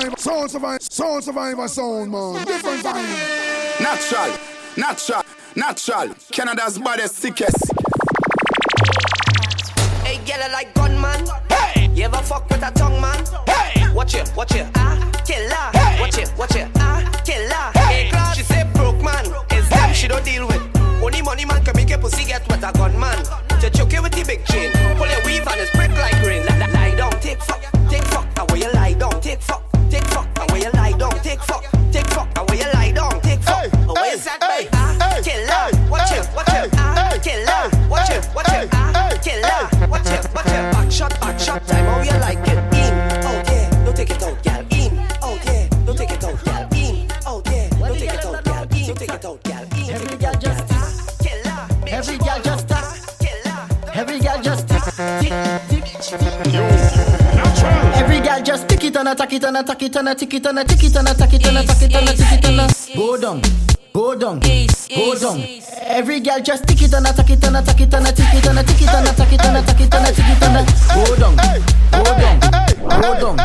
survivor, sound survivor, sound survivor, sound man. Different vibe. Natural, natural, natural. Canada's baddest, sickest. Hey, girl, I like gunman. Hey, you ever fuck with a tongue man? Hey, watch it, watch it, ah, killer. Hey. Watch it, watch it, ah, killer. Hey, hey she say broke man, it's them she don't deal with. Only money man can make your pussy get what a gunman. To choke you with the big chain, pull your weave and it's prick like rain. Lie, lie, lie down, take fuck, take fuck, and where you lie down, take fuck, take fuck, and attack it and attack it and go down, go down, go down. Every girl just tick it and attack it and attack it and attack it and attack it and attack it and attack it and attack it and go down, go down, go down.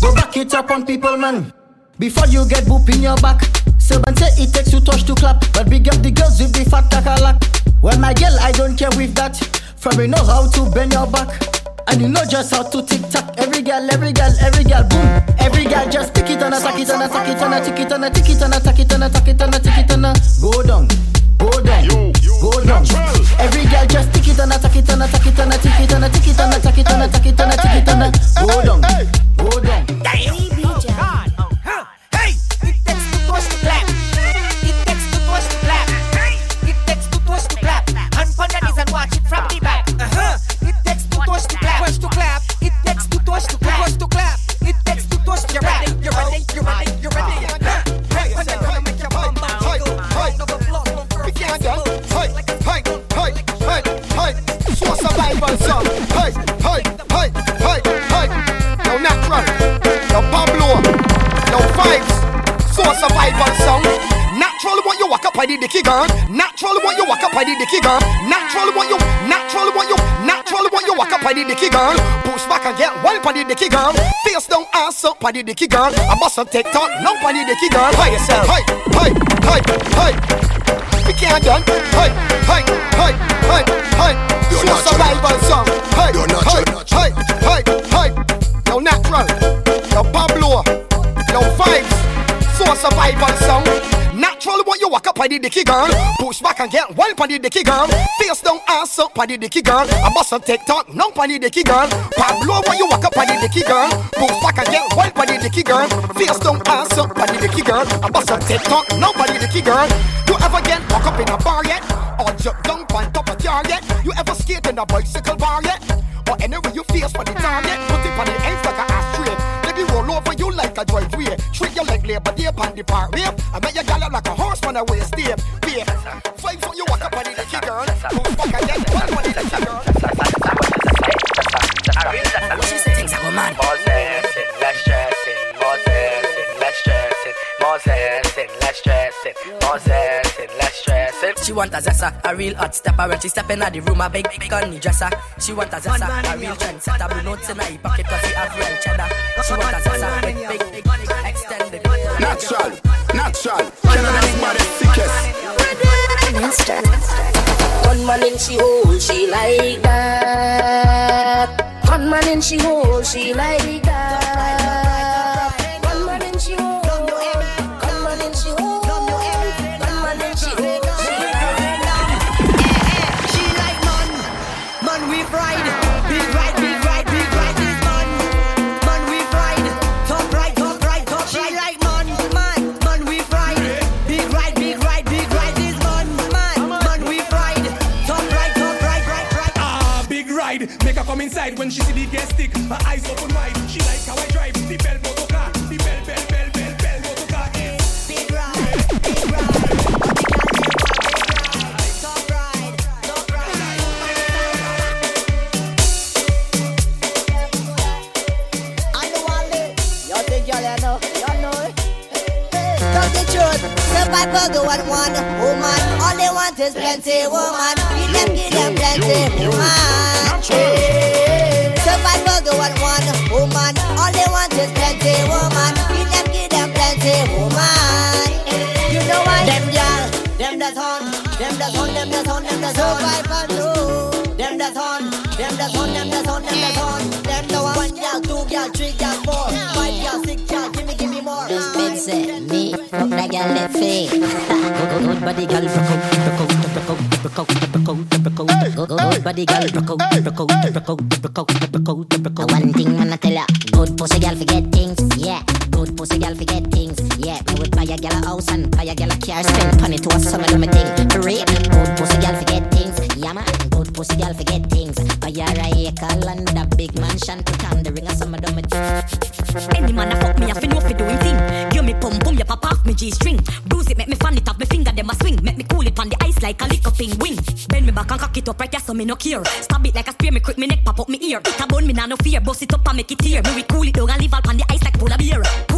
Go back it up on people, man. Before you get boop in your back. Seven say it takes two touch to clap, but big up the girls with the fat takalak. Well, my girl, I don't care with that. From you know how to bend your back. And you know just how to tick tock. Every girl, every girl, every girl, boom. Every girl just tick it and attack it and attack it and attack it and attack it and attack it and attack it and attack it and go down, go down, go down. Every girl just tick it and attack it and attack it and attack it and attack it and attack it and attack it and attack it and go down, go down. Baby Jam. So survival song. Natural when you walk up, I did the key girl. Natural when you walk up, I did the key girl. Natural when you, natural when you, natural when you walk up, I did the key girl. Push back and get one, I did the key girl. Face down, ass up, did the key girl. I must have take talk, I did the key girl. By yourself. Hey, hey, hey, hey. We can't done. Hey, hey, hey, hey, hey. You're So natural. survival song. Hey, You're hey, hey, hey, hey. Yo natural. Yo Pablo. Yo survival song. Natural when you walk up, did the key girl. Push back and get one, I the key girl. Face down, ass up, did the key girl. I must have take talk, no, did the key girl. Pablo when you walk up, did the key girl. Push back and get one, I the key girl. Face down, ass up, did the key girl. I must have take talk, no, did the key girl. You ever get walk up in a bar yet? Or jump down on top of car yet? You ever skate in a bicycle bar yet? Or anywhere you face for the target? Put it on the ends like a ashtray. Let me roll over you like a driveway. Treat you like labor day on the parkway. I make you gallop like a horse on a waist day. Babe, five when you walk up on the key girl. Move back again, one on the key girl. Things are man. More zesting, less more zesting, less stressing, more zesting, less stressing. She want a zessa, a real hot stepper. When she step in the room, a big, big on the dresser. She want a zessa, a real trendsetter Blue notes in her pocket cause she have real cheddar. She want a zessa with big, big, big extended. Natural, natural. Canada's baddest, sickest. One man in she hole, she like that. One man in she hole, she like that come inside when she see the gas stick. Her eyes open wide. She like how I drive the bell motor car. The bell, bell, bell, bell, bell motor car. Yeah. Big ride, big ride, big ride, top ride, top ride. I know Wally, you think you know, you know it. Tell the want one woman, all they want is plenty woman. Give them give them plenty woman. You know why? Them y'all, them that's on, them that's on, them that's on, them that's on. Survive and do. Them that's on, them that's on, them that's on, them that's on. Them the one. One girl, two girl, three girl, four, five girl, six girl. Give me, give me more. This men say me, fuck that girl, that thing. Good body girl, fuck up, fuck up, fuck up broke out, broke out, broke out. Good body girl, broke out, broke out, broke out. One thing man I tell ya, good pussy girl forget things, yeah. Good pussy girl forget things, yeah. Me would buy a girl a house and buy a girl a car, spend money to a summer do me thing. For real, good pussy girl forget things, yeah man. Good pussy girl forget things. Buy her a acre land, a big mansion, put on the ring of summer do me Any man a fuck me, I fi know fi doing thing. Give me pum pum, ya pop off me G string. Bruise it, make me fan it off me finger, them a swing. Make me cool it on the like a up penguin. Bend me back and cock it up right there, so me no care. Stab it like a spear, me quick me neck pop up me ear. It a bone me nah no fear, bust it up and make it tear. Me we cool it down and leave all on the ice like polar beer.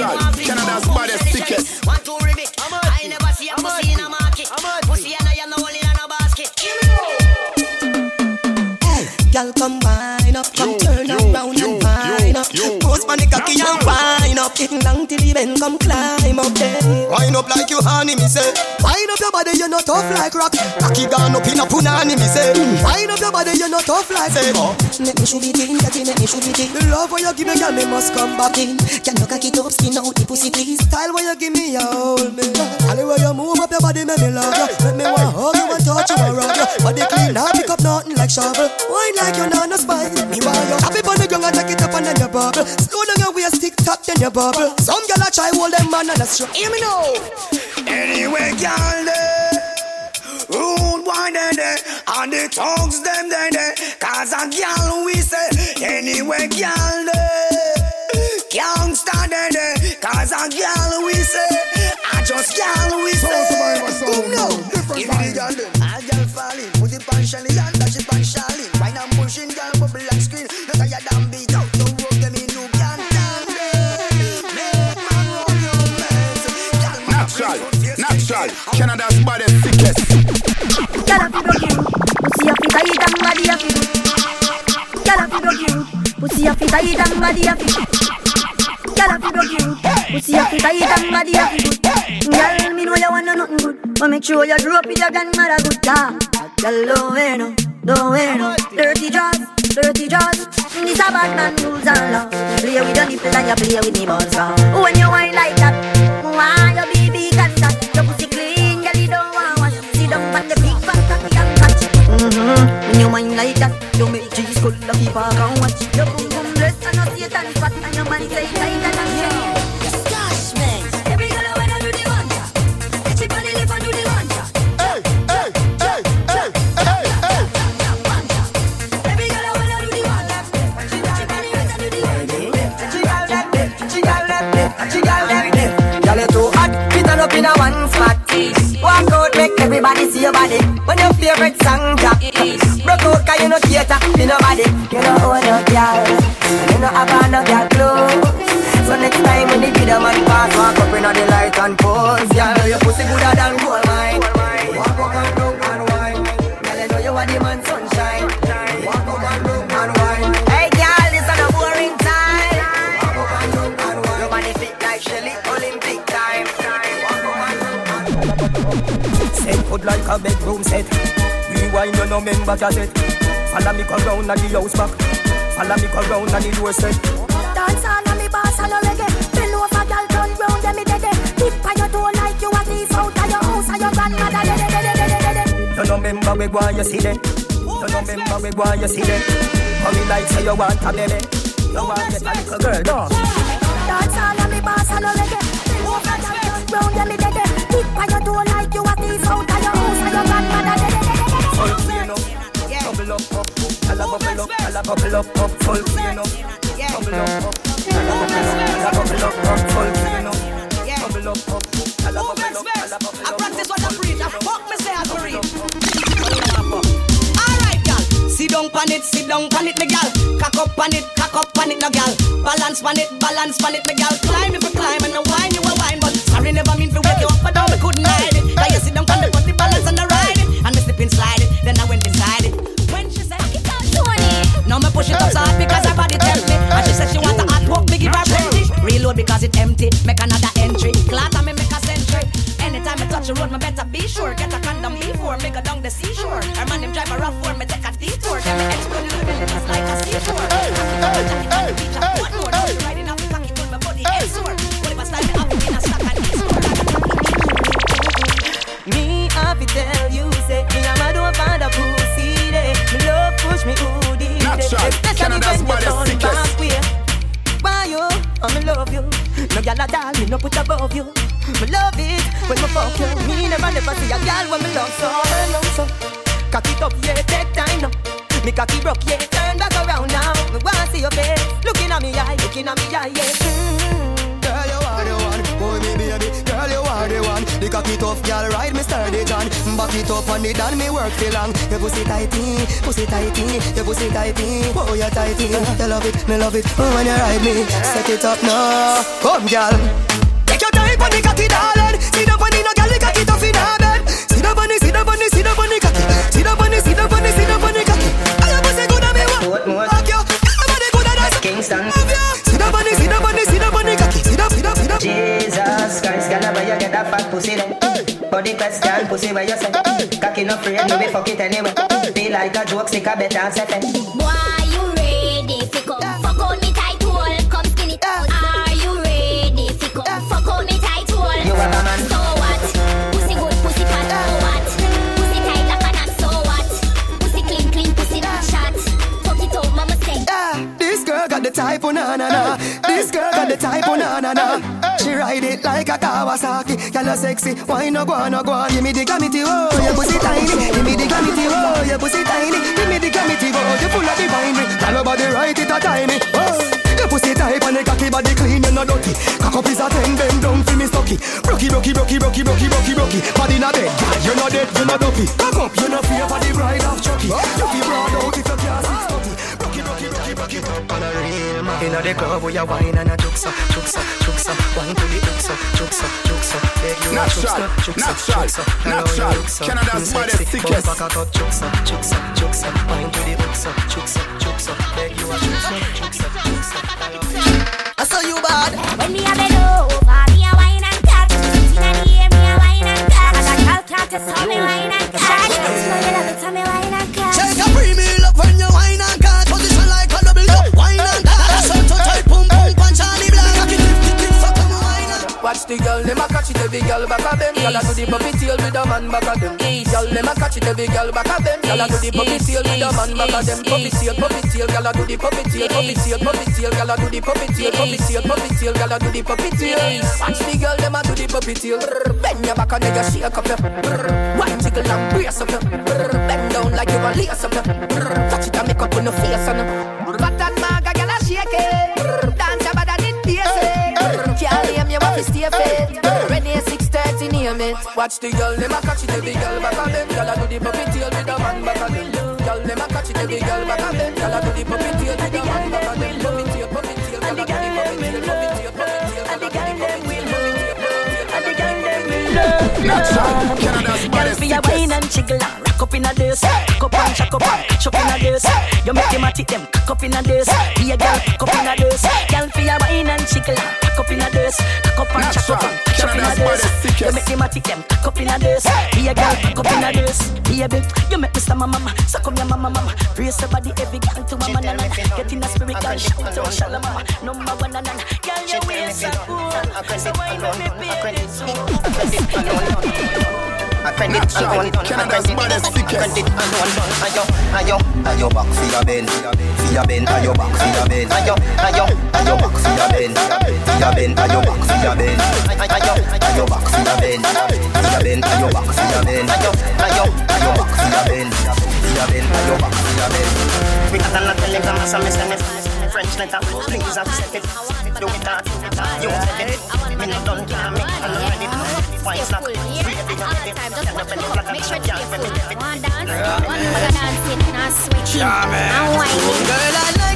Natural. Canada's baddest ticket. One two ribbit. I never see a pussy in a market. Pussy and I am the only in a basket. Girl, come wine up, come turn around and wine up. Post on the cocky and wine up. Getting down till the bend, come climb up there. Wine up like you honey, me say. Wine up your body, you're not tough like rock. Cocky gone up in a punani, me say. Wine up your body, you're not tough like Say, oh. Make me shoot it in, make me shoot it in. The love when you give me, girl, me must come back in. Can you cock it up, skin out the pussy, please? Style when you give me, you hold me. All the way you move up your body, make me love you. Make me want hug you and touch you and rub you. Body clean, now pick up nothing like shovel. Wine like you're not no spine. Me want you happy on the ground and take it up and then you bubble. Slow down your waist, tick tock, then you bubble. Some girl a try hold them man and a strong. Hear me now. Anyway, girl, they rude wine and they and the tongues them then they cause a girl we say anyway, girl, they can't stand then they cause a girl we say I just girl we say. Come now, give me the girl them. A girl falling, put it on Shelly and dash it on Charlie. Wine and pushing, girl bubble natural. Canada's baddest. Gyal a fi broke you, pussy a fi tight and body a fi good. Gyal a fi broke you, pussy a fi tight and body a fi good. Gyal a fi broke you, pussy a fi tight and body a fi good. Gyal, me know you want no nothing good, but make sure you grew up with your grandmother good. Yeah, gyal don't wear no, don't wear no dirty jaws, dirty jaws. This a bad man rules and law. Play with your nipple and you play with me balls. When you whine like that, why your baby Mm-hmm. When you mind like that, you make cheese cold like people can watch. Your everybody see your body. When your favorite song drop, broke out 'cause you no cater to nobody. You no own no girl, and you no have on no girl clothes. So next time when the video man pass, walk up in the light and pose. Girl, your pussy gooder than gold a bedroom set. Rewind you no member cassette. Follow me go round at the house back. Follow me go round at the doorstep. Dance all on me boss and reggae. Bend over, girl, turn round, yeah me dead. Tip on your toe like you a thief out of your house and your grandmother dead, dead, dead, dead, dead. You no member we go and you see them. You no member we go and you see them. Come in like say you want a baby. You want get a little girl, no. Dance all on me boss and reggae. Bend over, girl, turn round, yeah me dead. Sit by your door like you a thief out of your house your grandmother dead. Up, up, up. A bubble up, a up, up, bubble up, up. A bubble up, up. Up, bubble up, up. A bubble up, a up. I practice what I preach. I fuck me say I preach. Sit down pan it, sit down pan it, me gal. Cock up pan cock up pan no gal. Balance pan balance pan me gal. Climb if you climb and no wine you a wine, but sorry never mean to wake you up, but now me couldn't hide it. Now you sit down pan it, push it up because her body tempt me, and she said she want a hot walk, me give her plenty. Reload because it empty, make another entry. Clatter me make a century. Anytime I touch the road, me better be sure. Get a condom before make a down the seashore. No put above you. Me love it when me fuck you. Me never never see a gyal when me love so. Love so. Cock it yeah, take time now. Me cocky broke, yeah, turn back around now. Me wanna see your face, looking at me eye, looking at me eye, yeah. Mm. Girl, you are the one, boy, me baby. Girl, you are the one. The cocky tough girl, ride me sturdy John. Back it up on the done, me work for long. Your pussy tighty, pussy tighty, your pussy tighty. Oh, you tighty. You love it, me love it. Oh, when you ride me, set it up now. Come, girl. Take your time cocky, darling. See the bunny, no girl, the cocky tough in her bed. See the bunny, see the bunny, see the bunny cocky. See the bunny, see the bunny, see the bunny cocky. I have pussy good at me, what? Fuck you. Everybody good at us. Kingston. Love you. See the bunny, see the bunny, see the bunny cocky. See the, see the, see the. Jesus Christ, girl, where you get that fat pussy then? Body question, pussy where you say? Cocky no afraid, no be fuck it anyway. Feel like a joke, stick a bet and say fe. Why Kawasaki. Girl, you sexy, why no go on, no go on? Give me the glamity, oh, your pussy tiny. Give me the glamity, oh, your pussy tiny. Give me the glamity, oh, you full of divine. Tell nobody right it a time, oh. Your pussy tight and the cocky body clean, you no dirty. Cock up is a ten, bend down for me stocky. Brocky, brocky, brocky, brocky, brocky, brocky, brocky. Body not dead, girl, you not dead, you're not dopey. Cock up, you're not fear for the bride of Chucky. You feel broad out if you can't six thirty. Brocky, brocky, brocky, brocky, up on a real man. Inna the club where you wine and a juksa, juksa, juksa. Wine to the juksa, juksa, juksa. Beg you a Natural, juksa, juksa, natural, juksa. Hello, you natural. juksa. Canada's Mm, baddest, sexy. sickest. Bumper cock up, juksa, juksa, juksa. Wine to the juksa, juksa, juksa. Beg you a juksa, juksa, juksa. I saw you bad. When me a bend over, me a wine and catch. Inna the air, me a wine and catch. And a girl can't just tell me wine and catch. So you love it, tell me wine Watch the girl, them a catch it, every girl back of them. Girl a do the puppy tail with a man back of them. Girl, them a catch it, every girl back of them. Girl a do the puppy tail with a man back of them. Puppy tail, puppy tail, girl a do the puppy tail, puppy tail, puppy tail, girl a do the puppy tail, puppy tail, puppy tail, girl a do the puppy tail. Watch the girl, them a do the puppy tail. Bend your back and you shake up your. Wine jiggle and brace up your. Bend down like you a lace up your. Touch it and make up on your face and. Fat and maga, girl a shake it. Want stay fit. Ready at 6:30, name it. Watch the girl, them a catch it, every girl back of them. Girl a do the puppy tail with a man back of them. Girl, them a catch it, every girl back of them. Girl a do the puppy tail with a man back of them. Puppy tail, puppy tail, girl a the puppy tail, puppy tail, puppy tail, girl a do the puppy tail, puppy tail, puppy tail, puppy tail, girl a do the Natural, Canada's Girl, baddest, for your wine and jiggle and rock up in a this. Cock up and chuck up and chuck in a this. You make them a tick them cock up in a this. Be a girl, cock up in a this. Girl, for your wine and jiggle and ah, rock up in a this. Cock up and chuck up and chuck in a this. You make them a tick them cock up in a this. Be a girl, cock up in a this. Baby, you make me stammer mama, suck up your mama mama. Brace your body every girl to mama nana. Get in a spirit, girl, shout to shalom mama. Number one nana, girl, your waist so cool. So why not me pay this? I credit and one done. I credit, I credit and one done. Ayo, ayo, ayo back for your bend, for your bend, ayo back for your bend. Ayo, ayo, ayo back for your bend, for your bend, ayo back for your bend. Ayo, ayo back for your bend, for your bend, ayo back for your bend. Ayo, ayo, ayo back for your bend, for your bend, ayo back for your bend. We got a lot of telegram, some SMS, French letter, please accept it. Do it that, you said it. Me not done, can't make, I'm not ready. Fine, it's not cool. Yeah, at all the time. Just. Make sure dance, I switch. Yeah, Girl, I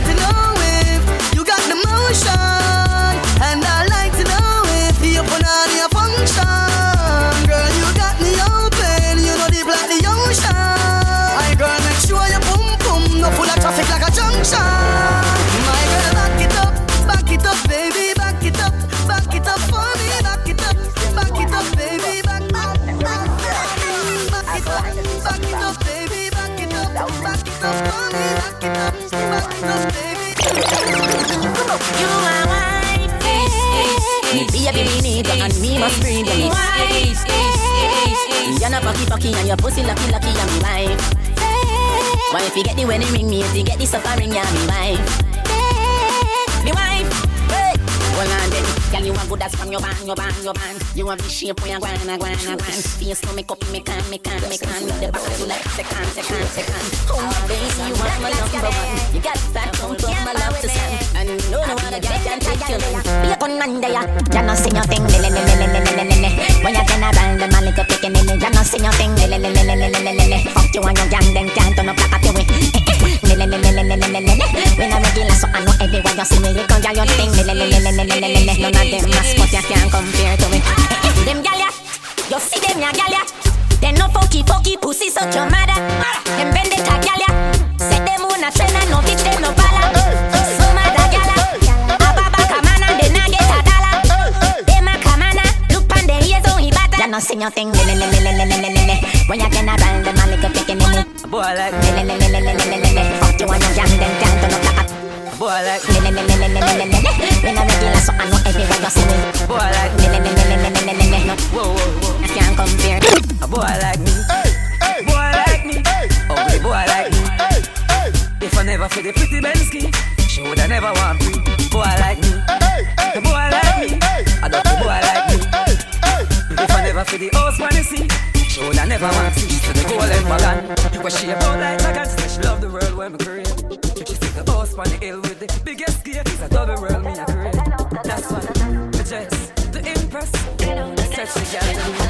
me must breathe you. You're not fucky fucky and your pussy lucky lucky and me wife. Why if you get the wedding ring, me if you get the suffering, yeah, me wife. Girl, you a good as from your band, your band, your band. You a the shape where you a and a and go. Face no make up, in me can, me can, make on. The back you like second, second, second. Oh my baby, you are my number one. You got that come from my love to send. And no no other girl can take you. Be a gun man there, you know sing your thing, lele lele lele lele lele. When you turn around, the man little picking in it. You know sing your thing, lele lele lele lele lele. Fuck you and your gang, then can't turn up like a tiwi. Lele lele lele lele lele. When I'm regular, so I know everywhere you see me, you go ya your thing. None of them mass, but you can't compare to me. Them gal ya, you see them ya gal ya. They no funky funky pussy such your mother. Them vendetta gal ya. Say them wanna train and no bitch them no bala. So mother gal ya. Ababa come on and they not get a dollar. Them a come on look on the ears on he batter. You no sing your thing, le le le le le le le le. When you turn around, them a lick up picking in it. Boy like Le le le le le le le le. Fuck you and your gang, them can't turn up like a boy like. When I'm regular, so I know everywhere you see me. boy like le le. No, Whoa, whoa, whoa. I can't compare. A boy like me. Me. Boy like me. If I never feel the pretty Bensky, she woulda never want free. Boy like me. A boy like me. A dirty boy like me. If I never feel the house when see, never want to see. To the golden wagon, where she about like dragon. Say she love the world when me create. She see the boss on the hill with the biggest gear. It's a double world me a create. That's why the jets, the impress, stretch the gallery.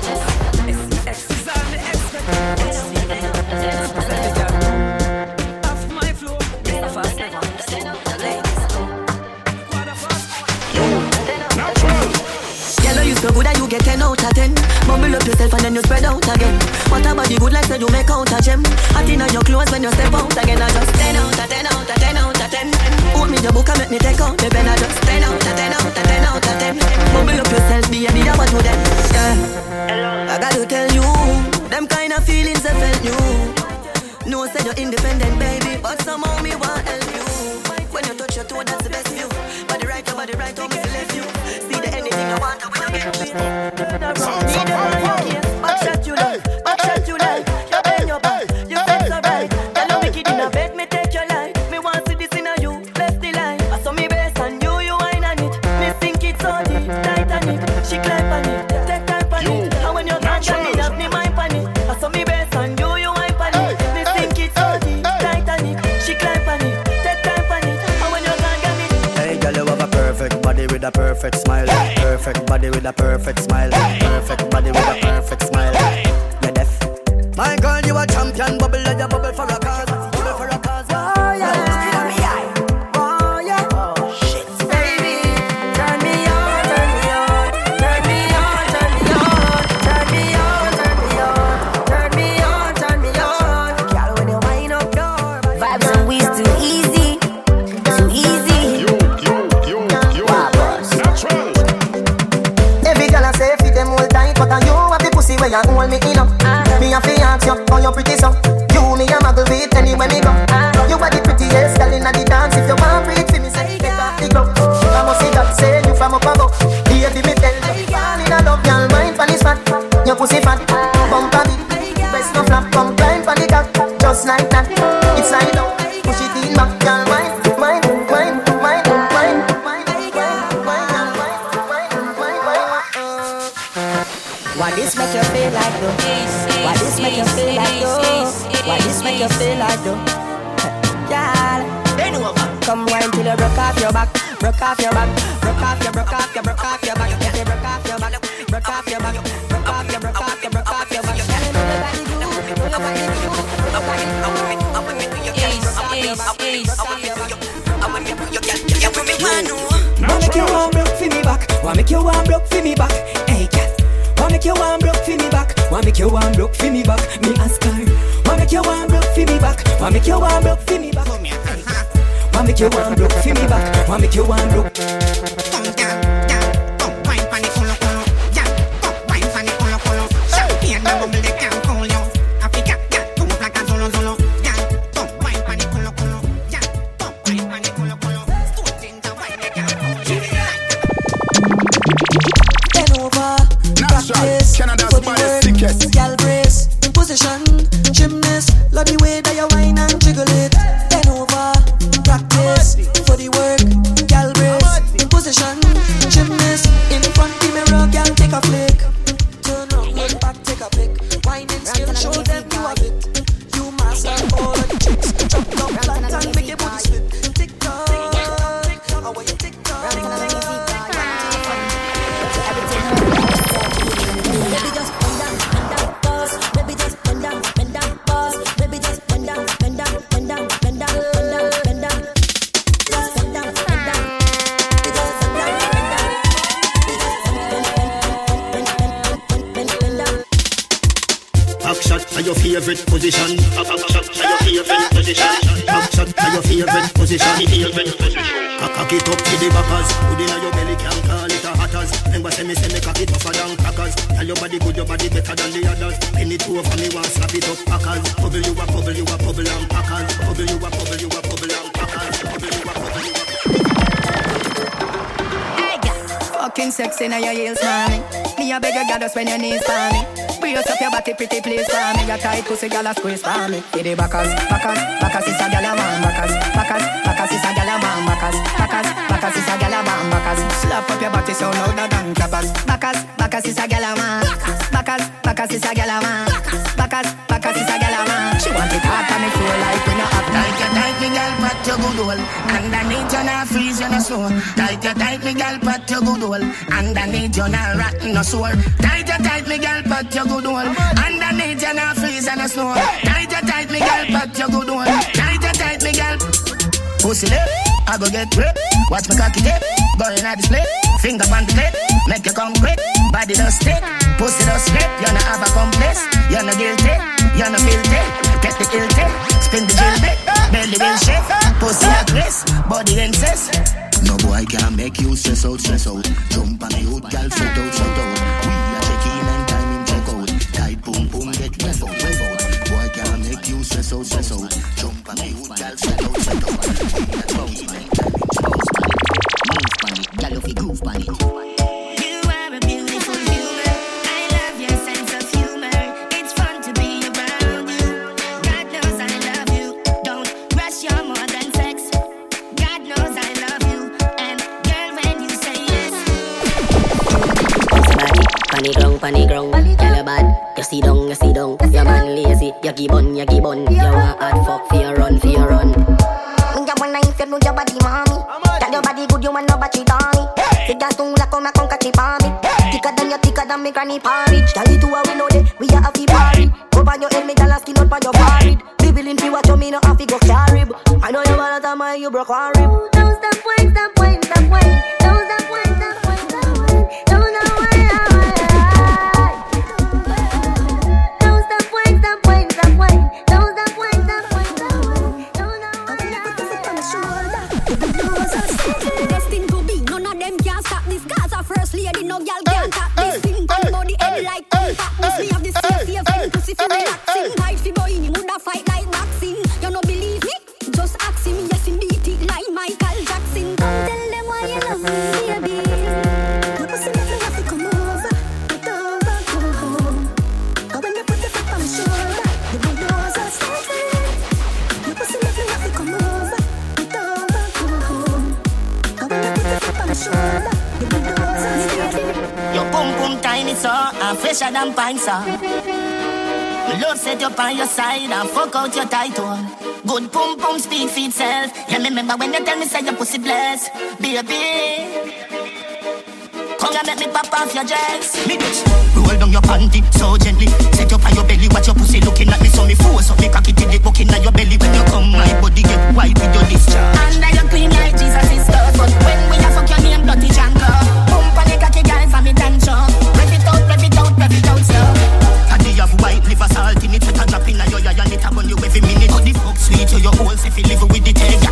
Yourself and then you spread out again. What a body good like say you make out a gem. Hot in your clothes when you step out again I just 10 out of 10 out of 10 out of 10 Hold me your book and make me take out the pen I just 10 out of 10 out of 10 out of 10 Bubble up yourself, baby, I want to them? Yeah. I gotta tell you Them kind of feelings I felt you. No said you're independent, baby But somehow me want help you. When you touch your toe, that's the best view. Body right, your body right, how me feel left you. See the anything I want, when you get me Backshot body with a perfect smile. Perfect body with broke off your, back. If you off your back, off your back, off your, off your, off your back. Wanna make you warm broke for me back. Wanna make you warm broke for me back. Hey, cat. Wanna make you warm broke for me back. Wanna make you warm broke for me back. Me ask her. Wanna make you warm broke for me back. Wanna make you warm broke for me back. Wanna make you warm broke for me back. Wanna make you warm broke. Position. Cock it up to the. Put in your belly, can call it a hatters. Say me say me cock it. Tell your body your body better than the others. It me, slap it up you you and you you and you you Fucking sexy now your heels, mommy. Me a beg you, just when your knees for. Brace up your body, pretty please for me. Your tight pussy, a squeeze for me. Hit the backers, backers, backers is a man, backers, backers, backers is a girl a man, backers, backers, backers is a girl a man, backers. Slap up your body so clappers. A man, a man, a man. She want it hot and it pat your good hole Underneath you not freeze you no sore Tight you tight me gal pat your good hole Underneath you not rot no sore Tight you tight me gal pat your good hole Underneath you not freeze you no snore Tight you tight me gal pat your good hole Tight you tight me gal Pussy lip, I go get grip Watch me cocky dip, go in a display. Finger on the clip, make you come quick. Body don't stick, pussy don't slip You not have a complex, you not guilty. You not filthy, get the guilty Spin the drill bit, belly will shake Pussy at risk, body incest No boy can make you stress out, stress out. Jump on the hood, gal, shut out, shut out. We are check in and time in check out. Tight boom boom, get rev out, rev out. Boy can make you stress out, stress out. Jump on the hood, gal, shut out, shut out. We are bounce on it, time in on it. Move on it, gal, if you groove on it. Panny ground, panny ground, girl you bad. You see down, you see down. Your man lazy, you give on, you give on. You want hard fuck for your run, for your run. Me ya wanna if you know your body, mommy. Tell your body good, you want no battery, mommy. Sit down soon like come a conquer chip on me. Thicker than your thicker than me granny porridge. Tell it to her we know that we are happy party. Over your head, me tell her skin out by your forehead. Bibbling fi watch you, me no have to go carib. I know you wanna tell me you broke one rib. Don't stop, wait, stop, wait, stop. Don't stop, wait, the bulldozer stepping. Your pum pum tiny so, and fresher than pine so Love set you on your side and fuck out your title. Good pum pum speak for itself. Yeah, me remember when you tell me say your pussy blessed, baby. Come and make me pop off your dress. Me bitch, roll down your panty so gently. Set up on your belly, watch your pussy looking at me. So me force up me cocky till it booking at your belly. When you come, my body get white with your discharge. Under your clean like Jesus your whole self, you live with the egg.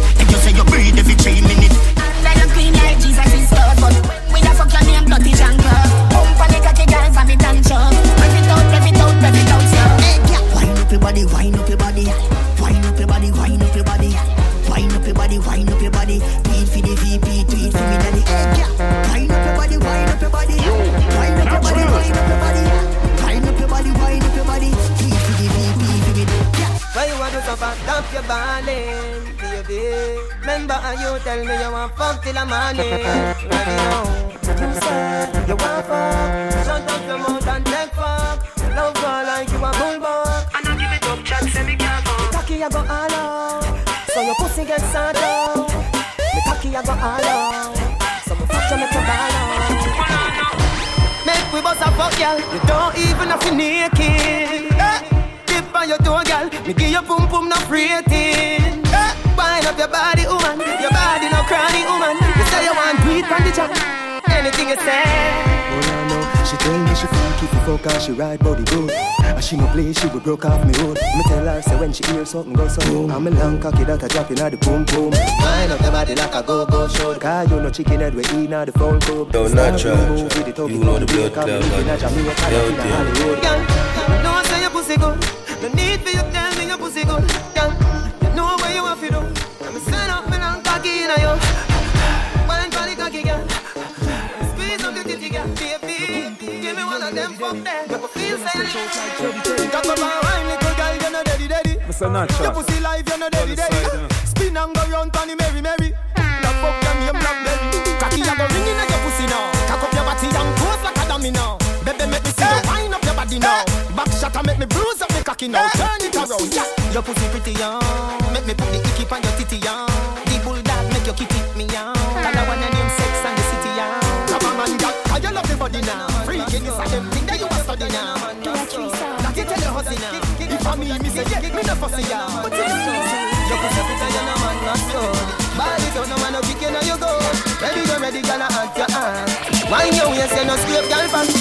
Remember how you tell me you want fuck till the morning. Ready now? You say you want fuck. Shut up your mouth and take fuck. Love girl like you a bulldog. And I give it up, chat say me can't. Me cocky I go all out, so your pussy get sad out. Me cocky I go all out, so me fuck you make you ball out. Make we bust a fuck, girl. You don't even have to naked. Eh. Dip on your toe, girl. Me give you pum pum no rating. Wind up your body, woman. Your body no cranny, woman. You say you want beat on the chat. Anything you say. Oh no, no, she tell me she freak if you fuck her, she ride body good. And she no play, she would broke off me hood. Me tell her, say when she hear something go so boom. I'm a long cocky that a drop in the boom boom. Wind up your body like a go go show. Cause you no chicken head we eat now the phone coop. Yo, natural. You know the blood club, man. Yo, dear. Girl, you know say your pussy good. Feel say. Talk about wine, little girl, you know daddy, daddy. Mr. Natural. Your pussy life, you know daddy, daddy. Spin and go round, Tony, Mary, Mary. Love fuck them, you blackberry. Cocky, you go ringing at your pussy now. Cock up your body and pose like a dummy now. Baby, make me see you wind up your body now. Back shot and make me bruise up me cocky now. Turn it around, yeah. Your pussy pretty young. Make me put the Waist, you no scrape, girl, pants.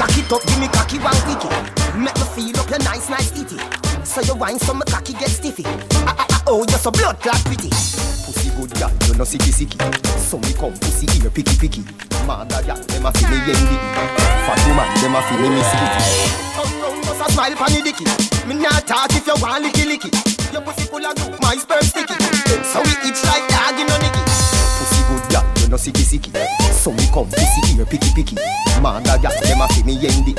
Cock it up, give me cocky one quickie. Make me feel up your nice, nice titty. So you wine, so my cocky get stiffy. Ah ah ah, oh, you're so blood clot pretty. Pussy good gal, you no sicky sicky. So me come pussy ear picky picky. Mother gal, them a feel me yendi. Fat woman, them a feel me miss. Turn round, bust a smile pon the dicky. Me not talk if you want licky licky. Your pussy full of glue, my sperm sticky. So we itch like dog in a nicky. No sicky sicky. So me come pussy ear picky picky. Mother gal, them a feel me yendi.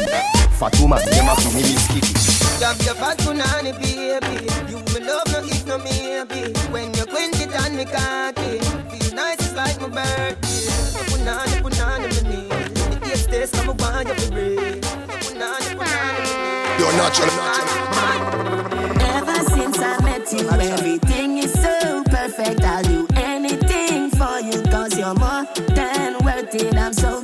Fat woman, them a feel me miss kitty. Grab your fat punani, baby. You will love no if no maybe. When you quint it on me cocky, feel nice it's like my birthday. Punani, punani, me need. The taste taste, I'm a want you to breathe. Punani, punani, me need. You're natural, natural. It. I'm so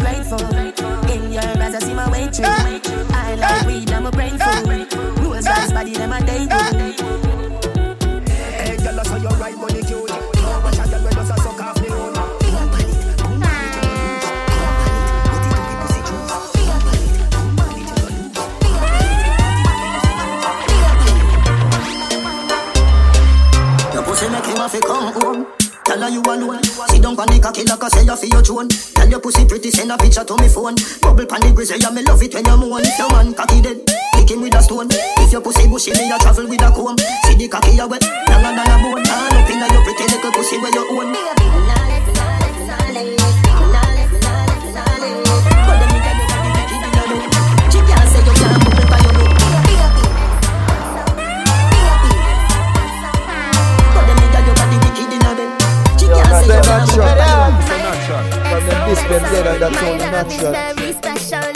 Down the cocky like I say you feel your tone. Tell your pussy pretty, send a picture to me phone. Bubble pan the grizzly, yeah, me love it when you moan. If your man cocky dead, kick him with a stone. If your pussy bushy, me a travel with a comb. See the cocky you wet, longer than a bone. Turn up inna your pretty little pussy where you own. She natural.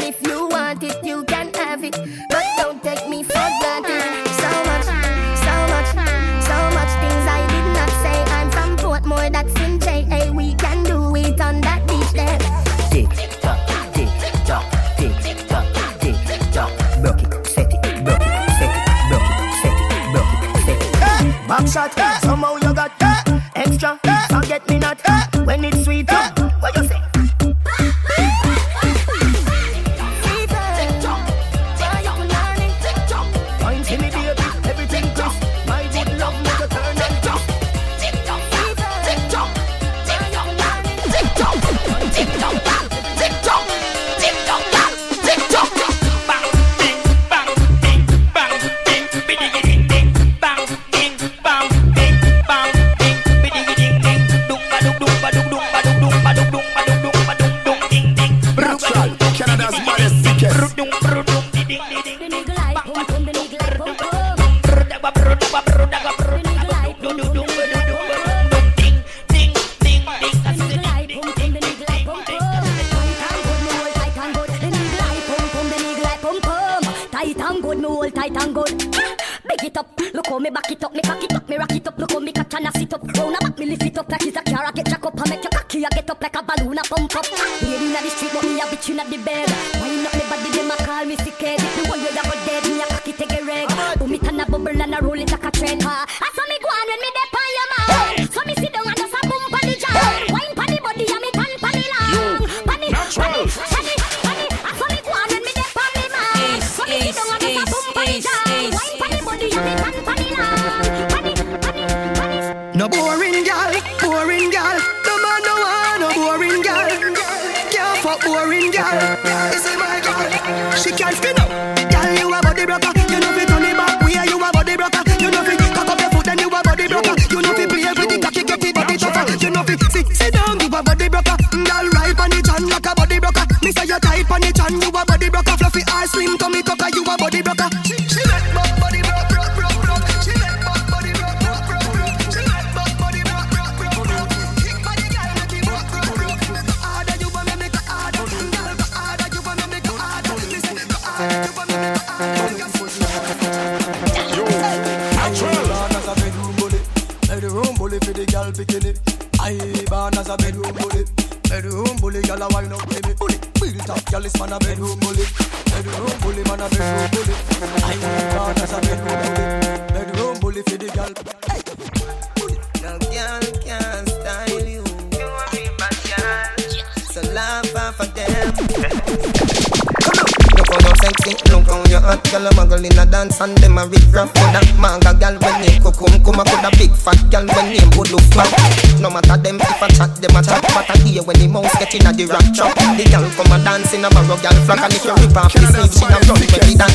that's modest. You a body broker. Fluffy eyes, slim tummy tucker. You a body broker. Built up, girl is man a bedroom bully, bedroom bully, man a bedroom bully. I born as a bedroom bully, bedroom bully for the girl. Hey, No girl can style you. You want me bad girl. So laugh off of them. Look how you sexy, look how you hot Girl, a muggle in a dance and them a rip rap Coulda manga girl when name Kukum Kuma Coulda big fat girl when name Good look fat. No matter them if a chat, them a chat. But I hear when the mouse get in a the rock trap. The girl come a dance in a barrow girl flock And if you rip off the sleeve, she a run with it that.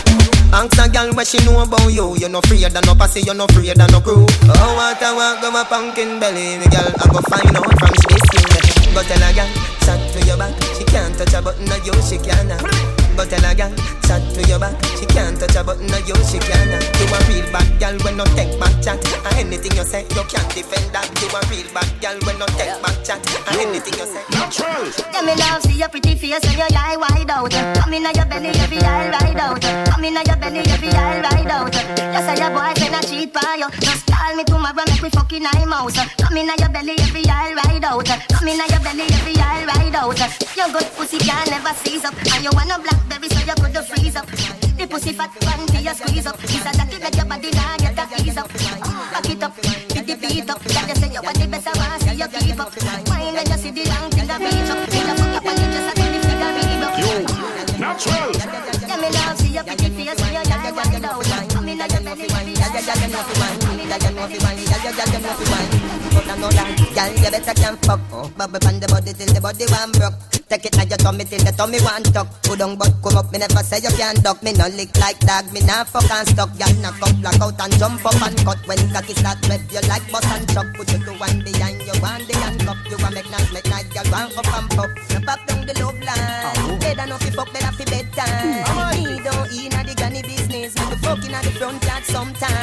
Ask a girl what she know about you. You no afraid of no pussy, you no afraid of no crew. Oh, what I want, go my pumpkin belly. The girl, I go find out from she skin Go tell a girl, chat to your back. She can't touch a button, of you she can Go tell a girl, chat to your back She can't touch a button, of you she can You a real bad girl when no take back chat And anything you say, you can't defend that You a real bad girl when no take back chat And anything you say Natural. Yeah, me love see your pretty face and your eye wide out. Come in your belly, every eye ride out. Come in your belly, every eye ride out. You say your boyfriend a cheat by you. Just call me tomorrow, make we fucking eye mouse. Come in your belly, every eye ride out. Come in your belly, every eye ride out. Your good pussy can never seize up, and you want a blackberry so you could freeze up. The pussy fat panty you squeeze up. It's a that your body now get a ease up. Ah, back it up, beat the beat up. That you say you want the best, I want see you keep up. Wine when you see the long thing that reach up. Till you fuck up and you just a do the figure read up. Yo, natural. Yeah, me love see your pretty face when you lie wide out. Come in your belly, yeah, you know fi wine. Come in, yeah, you know know know better can fuck. Bubble the body till the body one broke. Take it now your tummy till the tummy tuck. Put come up, me never say you can't duck. Me no lick like dog, me nah fuck and stuck. Girl, knock up, black out and jump up and cut. When cocky start rep, you like bus and chuck. Put you to one behind you, one the handcuff. You a make nice, make nice, girl, one up and pop. Pop down the love line. Better not fi fuck, better fi bedtime. Me don't eat na the granny business. Me be fucking at the front yard sometime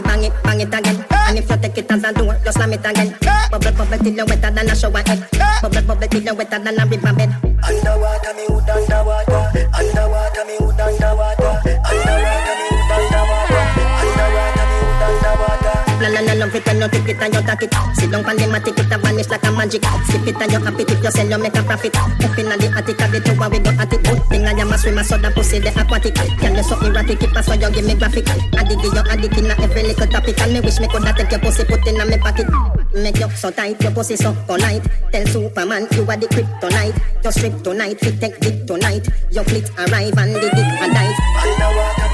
you bang it, bang it again. Uh, and if you take it as a door, you slam it again. Uh, bubble, bubble till you wetter than a shower head. Uh, bubble, bubble till you wetter than a river bed. Underwater me hood, underwater. Underwater me hood, underwater. Na na I love it when you take it and you take it. Sit down on the matic, it a vanish like a magic. Skip it and you happy if you sell, you make a profit. Up in the attic, of the tower we go at it. Good thing I am a swimmer, so the pussy the aquatic. Can you so erratic, keep us so you give me graphic. Addict, you addict in every little topic. And me wish me coulda take your pussy, put in a me pocket. Make you so tight, your pussy so polite. Tell Superman you are the kryptonite. Your strip tonight, fit take dick tonight. Your fleet arrive and the dick and dive. Underwater.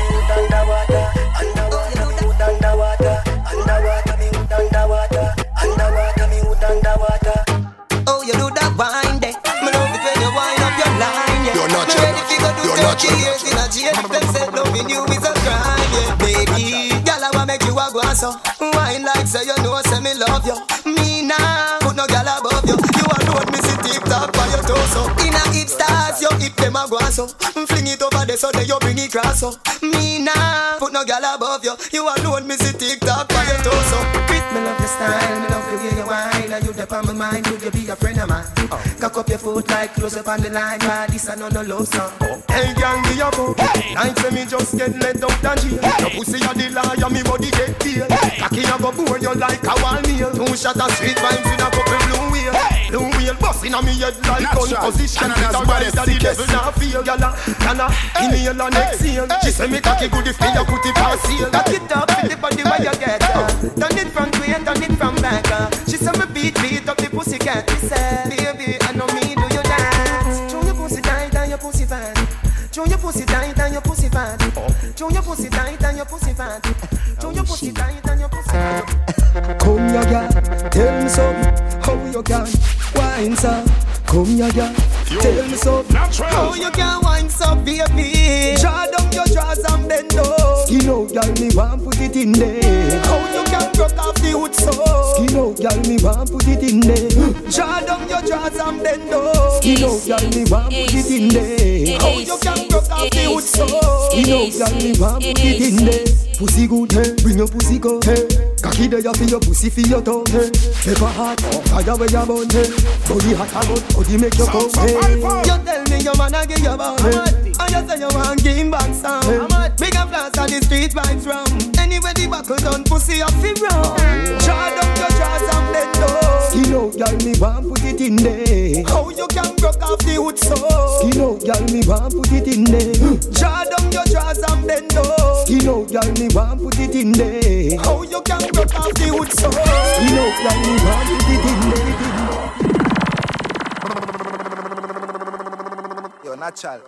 A go so. Mm, fling it over there so that you bring it cross so. Me now put no girl above you. You alone, me see top by your torso. Me love your style, me love the way you whine And you dip on my mind, could you be a friend of mine? Cock up your foot like close up on the line But this a no no love song Hey, gang, me a go. Like say me just get let out and jail. Your pussy a the liar, me body get killed. Cocky a go bore you like a wall nail. Two shot of sweet vibes with a couple. Blue busting me head like gun position. Canada's It's a rise baddest, that the devil not feel. Gyal can a inhale and exhale. She say me cocky good if me a put it on seal. Cock it up with the body where you get. uh. Turn it from way, turn it from back. She say me beat beat up the pussy cat. Me say, baby, I know me do you dance. Show your pussy tight and your pussy fat. Show your pussy tight and your pussy fat. Show your pussy tight and your pussy fat. Show your pussy tight and your pussy fat. Come ya girl, tell me some how you can wine some. Come ya girl, tell me some How you can wine so baby? Draw down your drawers and bend down. Skin out, girl, me want put it in there. How you can broke off the wood so? Skin out, girl, me want put it in there. Draw down your drawers and bend down. Skin out, girl, me want put it in there. How you can broke off the wood so? Skin out, girl, me want put it in there. Pussy good, hey, bring your pussy go, hey. Cocky there for your pussy for your tongue, hey. Pepper hot, oh, fire where you burn, hey. Body hot and hot, body make you come, hey. You tell me your man a give you bun And you say you want him back some. Big and flash on the street vibes rum Anyway the buckle done pussy off the run Draw down your drawers and bend down Skin out, girl, me want put it in there. How you can broke off the wood so? Skin out, girl, me want put it in there. Hmm. Draw down your drawers and bend down Skin out, girl, me want put it in there. How you can broke off the wood so? Skin out, girl, me want put it in there. Yo, natural.